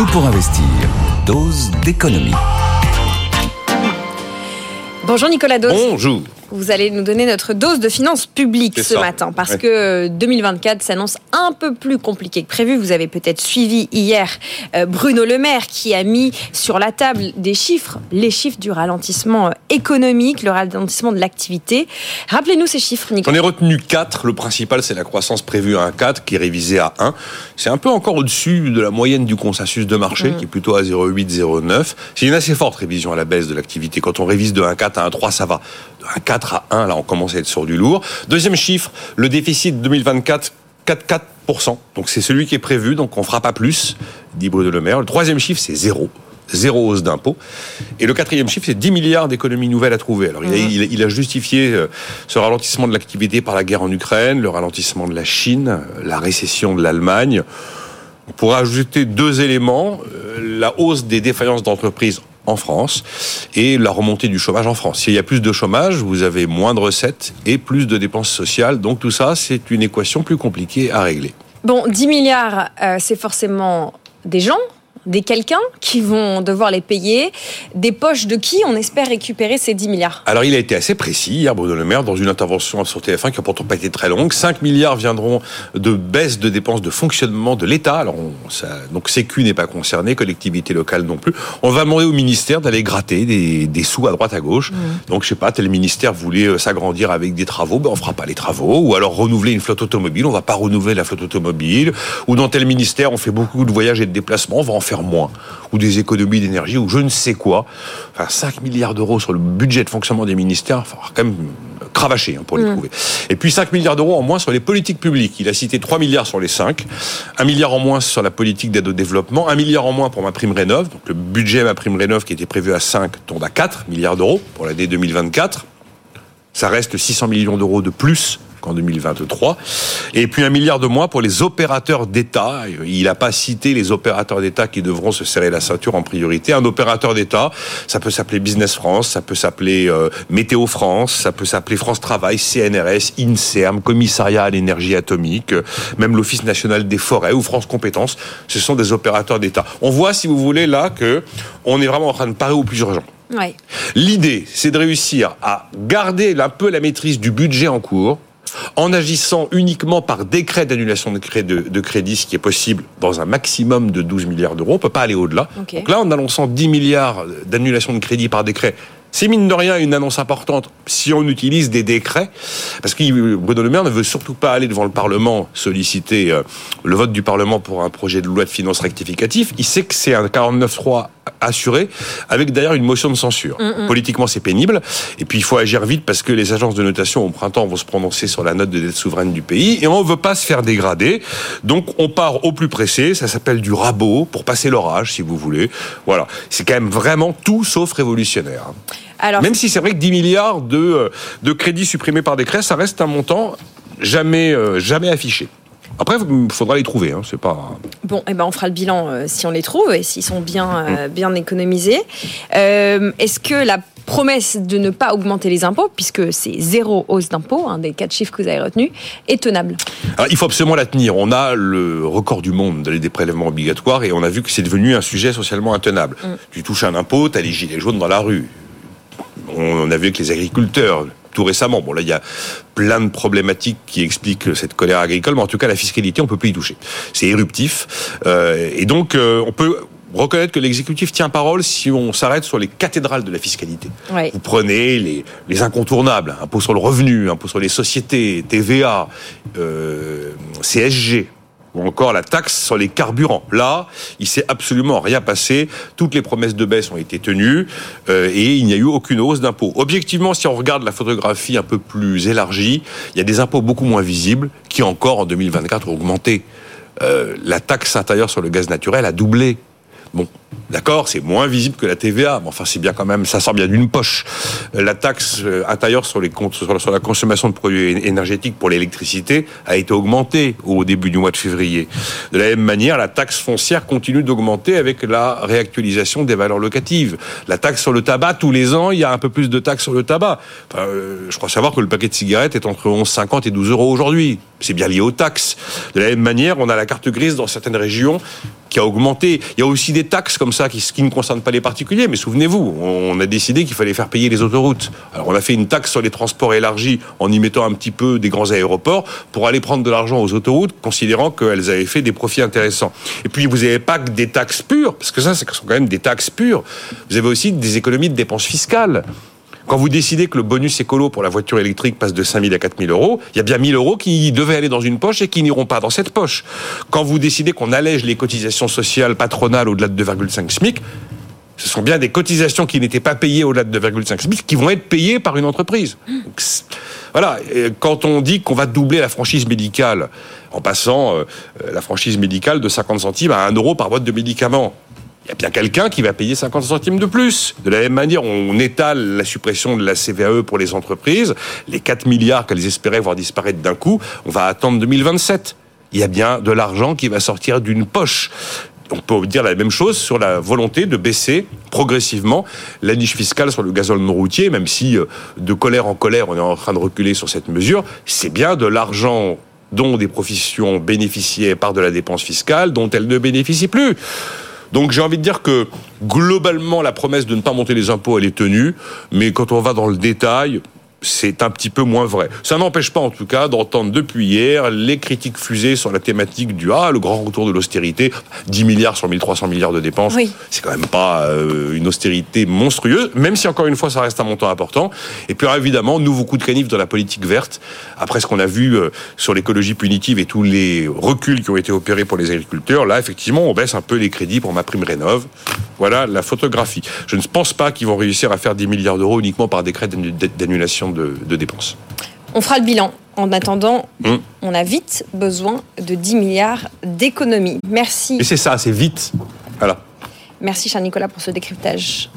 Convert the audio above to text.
Tout pour investir. Dose d'économie. Bonjour Nicolas Dose. Bonjour. Vous allez nous donner notre dose de finances publiques ce ça. matin parce que 2024 s'annonce un peu plus compliqué que prévu. Vous avez peut-être suivi hier euh, Bruno Le Maire qui a mis sur la table des chiffres, les chiffres du ralentissement euh, économique, le ralentissement de l'activité. Rappelez-nous ces chiffres, Nicolas. ai retenu 4. Le principal, c'est la croissance prévue à 1,4 qui est révisée à 1. C'est un peu encore au-dessus de la moyenne du consensus de marché qui est plutôt à 0,8, 0,9. C'est une assez forte révision à la baisse de l'activité. Quand on révise de 1,4 à 1,3, ça va. De 1,4 à 1, là, on commence à être sur du lourd. Deuxième chiffre, le déficit 2024, 4,4%. Donc c'est celui qui est prévu, donc on fera pas plus, dit Bruno Le Maire. Le troisième chiffre, c'est zéro. Zéro hausse d'impôts. Et le quatrième chiffre, c'est 10 milliards d'économies nouvelles à trouver. Alors, il a, il a- il a justifié euh, ce ralentissement de l'activité par la guerre en Ukraine, le ralentissement de la Chine, euh, la récession de l'Allemagne. On pourrait ajouter deux éléments. euh, La hausse des défaillances d'entreprises en France et la remontée du chômage en France. S'il y a plus de chômage, vous avez moins de recettes et plus de dépenses sociales. Donc tout ça, c'est une équation plus compliquée à régler. Bon, 10 milliards, euh, c'est forcément des gens, des quelqu'un qui vont devoir les payer. Des poches de qui on espère récupérer ces 10 milliards? Alors il a été assez précis hier, Bruno Le Maire, dans une intervention sur TF1 qui n'a pourtant pas été très longue. 5 milliards viendront de baisse de dépenses de fonctionnement de l'État. Alors on- ça, donc Sécu n'est pas concerné, collectivité locale non plus. On va demander au ministère d'aller gratter des, des sous à droite à gauche. Donc je sais pas, tel ministère voulait euh, s'agrandir avec des travaux, ben on fera pas les travaux. Ou alors renouveler une flotte automobile, on va pas renouveler la flotte automobile. Ou dans tel ministère, on fait beaucoup de voyages et de déplacements, on va en faire moins. Ou des économies d'énergie, ou je ne sais quoi. Enfin, 5 milliards d'euros sur le budget de fonctionnement des ministères, il falloir quand même cravacher hein, pour les trouver. Et puis 5 milliards d'euros en moins sur les politiques publiques. Il a cité 3 milliards sur les 5, 1 milliard en moins sur la politique d'aide au développement, 1 milliard en moins pour ma prime rénov. Donc le budget ma prime rénov qui était prévu à 5 tombe à 4 milliards d'euros pour l'année 2024. Ça reste 600 millions d'euros de plus qu'en 2023. Et puis un milliard de moins pour les opérateurs d'État. Il n'a pas cité les opérateurs d'État qui devront se serrer la ceinture en priorité. Un opérateur d'État, ça peut s'appeler Business France, ça peut s'appeler euh, Météo France, ça peut s'appeler France Travail, CNRS, INSERM, Commissariat à l'énergie atomique, euh, même l'Office national des forêts ou France Compétences. Ce sont des opérateurs d'État. On voit, si vous voulez, là que on est vraiment en train de parer au plus urgent. Ouais. L'idée, c'est de réussir à garder un peu la maîtrise du budget en cours en agissant uniquement par décret d'annulation de, cré- de- de crédit, ce qui est possible dans un maximum de 12 milliards d'euros. On peut pas aller au-delà. Donc là, en annonçant 10 milliards d'annulation de crédit par décret, c'est mine de rien une annonce importante si on utilise des décrets, parce que Bruno Le Maire ne veut surtout pas aller devant le Parlement solliciter euh, le vote du Parlement pour un projet de loi de finances rectificatif. Il sait que c'est un 49-3 assuré, avec d'ailleurs une motion de censure. Politiquement, c'est pénible. Et puis, il faut agir vite parce que les agences de notation au printemps vont se prononcer sur la note de dette souveraine du pays et on ne veut pas se faire dégrader. Donc, on part au plus pressé. Ça s'appelle du rabot pour passer l'orage, si vous voulez. Voilà. C'est quand même vraiment tout sauf révolutionnaire. hein. Alors, Même si c'est vrai que 10 milliards de, euh, de crédits supprimés par décret, ça reste un montant jamais, euh, jamais affiché. Après, il faudra les trouver. Hein, c'est pas. Bon, eh ben on fera le bilan euh, si on les trouve et s'ils sont bien, euh, bien économisés. Euh, Est-ce que la promesse de ne pas augmenter les impôts, puisque c'est zéro hausse d'impôts, un des quatre chiffres que vous avez retenus, est tenable? Alors, il faut absolument la tenir. On a le record du monde des prélèvements obligatoires et on a vu que c'est devenu un sujet socialement intenable. Tu touches un impôt, tu as les gilets jaunes dans la rue. On a vu que les agriculteurs, tout récemment, bon là il y a plein de problématiques qui expliquent cette colère agricole, mais en tout cas la fiscalité, on peut plus y toucher. C'est éruptif. Euh, et donc euh, on peut reconnaître que l'exécutif tient parole si on s'arrête sur les cathédrales de la fiscalité. Ouais. Vous prenez les, les incontournables, impôt sur le revenu, impôt sur les sociétés, TVA, euh, CSG, ou encore la taxe sur les carburants. Là, il s'est absolument rien passé. Toutes les promesses de baisse ont été tenues euh, et il n'y a eu aucune hausse d'impôts. Objectivement, si on regarde la photographie un peu plus élargie, il y a des impôts beaucoup moins visibles qui encore en 2024 ont augmenté. Euh, la taxe intérieure sur le gaz naturel a doublé. Bon, d'accord, c'est moins visible que la TVA, mais enfin c'est bien quand même, ça sort bien d'une poche. Euh, La taxe euh, intérieure sur, les comptes, sur, la consommation de produits énergétiques pour l'électricité a été augmentée au début du mois de février. De la même manière, la taxe foncière continue d'augmenter avec la réactualisation des valeurs locatives. La taxe sur le tabac, tous les ans, il y a un peu plus de taxes sur le tabac. Euh, je crois savoir que le paquet de cigarettes est entre 11,50 et 12 euros aujourd'hui. C'est bien lié aux taxes. De la même manière, on a la carte grise dans certaines régions qui a augmenté. Il y a aussi des taxes comme ça qui, ne concernent pas les particuliers, mais souvenez-vous, on a décidé qu'il fallait faire payer les autoroutes. Alors on a fait une taxe sur les transports élargis en y mettant un petit peu des grands aéroports pour aller prendre de l'argent aux autoroutes, considérant qu'elles avaient fait des profits intéressants. Et puis vous n'avez pas que des taxes pures, parce que ça, ce sont quand même des taxes pures. Vous avez aussi des économies de dépenses fiscales. Quand vous décidez que le bonus écolo pour la voiture électrique passe de 5 000 à 4 000 euros, il y a bien 1 000 euros qui devaient aller dans une poche et qui n'iront pas dans cette poche. Quand vous décidez qu'on allège les cotisations sociales patronales au-delà de 2,5 SMIC, ce sont bien des cotisations qui n'étaient pas payées au-delà de 2,5 SMIC qui vont être payées par une entreprise. voilà, quand on dit qu'on va doubler la franchise médicale en passant euh, la franchise médicale de 50 centimes à 1 euro par boîte de médicaments, il y a bien quelqu'un qui va payer 50 centimes de plus. De la même manière, on étale la suppression de la CVAE pour les entreprises. Les 4 milliards qu'elles espéraient voir disparaître d'un coup, on va attendre 2027. Il y a bien de l'argent qui va sortir d'une poche. On peut dire la même chose sur la volonté de baisser progressivement la niche fiscale sur le gazole non routier, même si euh, de colère en colère, on est en train de reculer sur cette mesure. C'est bien de l'argent dont des professions bénéficiaient par de la dépense fiscale, dont elles ne bénéficient plus. Donc j'ai envie de dire que globalement la promesse de ne pas monter les impôts elle est tenue, mais quand on va dans le détail, c'est un petit peu moins vrai. Ça n'empêche pas, en tout cas, d'entendre depuis hier les critiques fusées sur la thématique du ah, le grand retour de l'austérité, 10 milliards sur 1300 milliards de dépenses. C'est quand même pas euh, une austérité monstrueuse, même si encore une fois, ça reste un montant important. Et puis, évidemment, nouveau coup de canif dans la politique verte. Après ce qu'on a vu euh, sur l'écologie punitive et tous les reculs qui ont été opérés pour les agriculteurs, là, effectivement, on baisse un peu les crédits pour ma prime rénov. Voilà la photographie. Je ne pense pas qu'ils vont réussir à faire 10 milliards d'euros uniquement par décret d'annulation de, dépenses. On fera le bilan. En attendant, hmm. on a vite besoin de 10 milliards d'économies. Merci. Et c'est ça, c'est vite. Voilà. Merci, cher Nicolas, pour ce décryptage.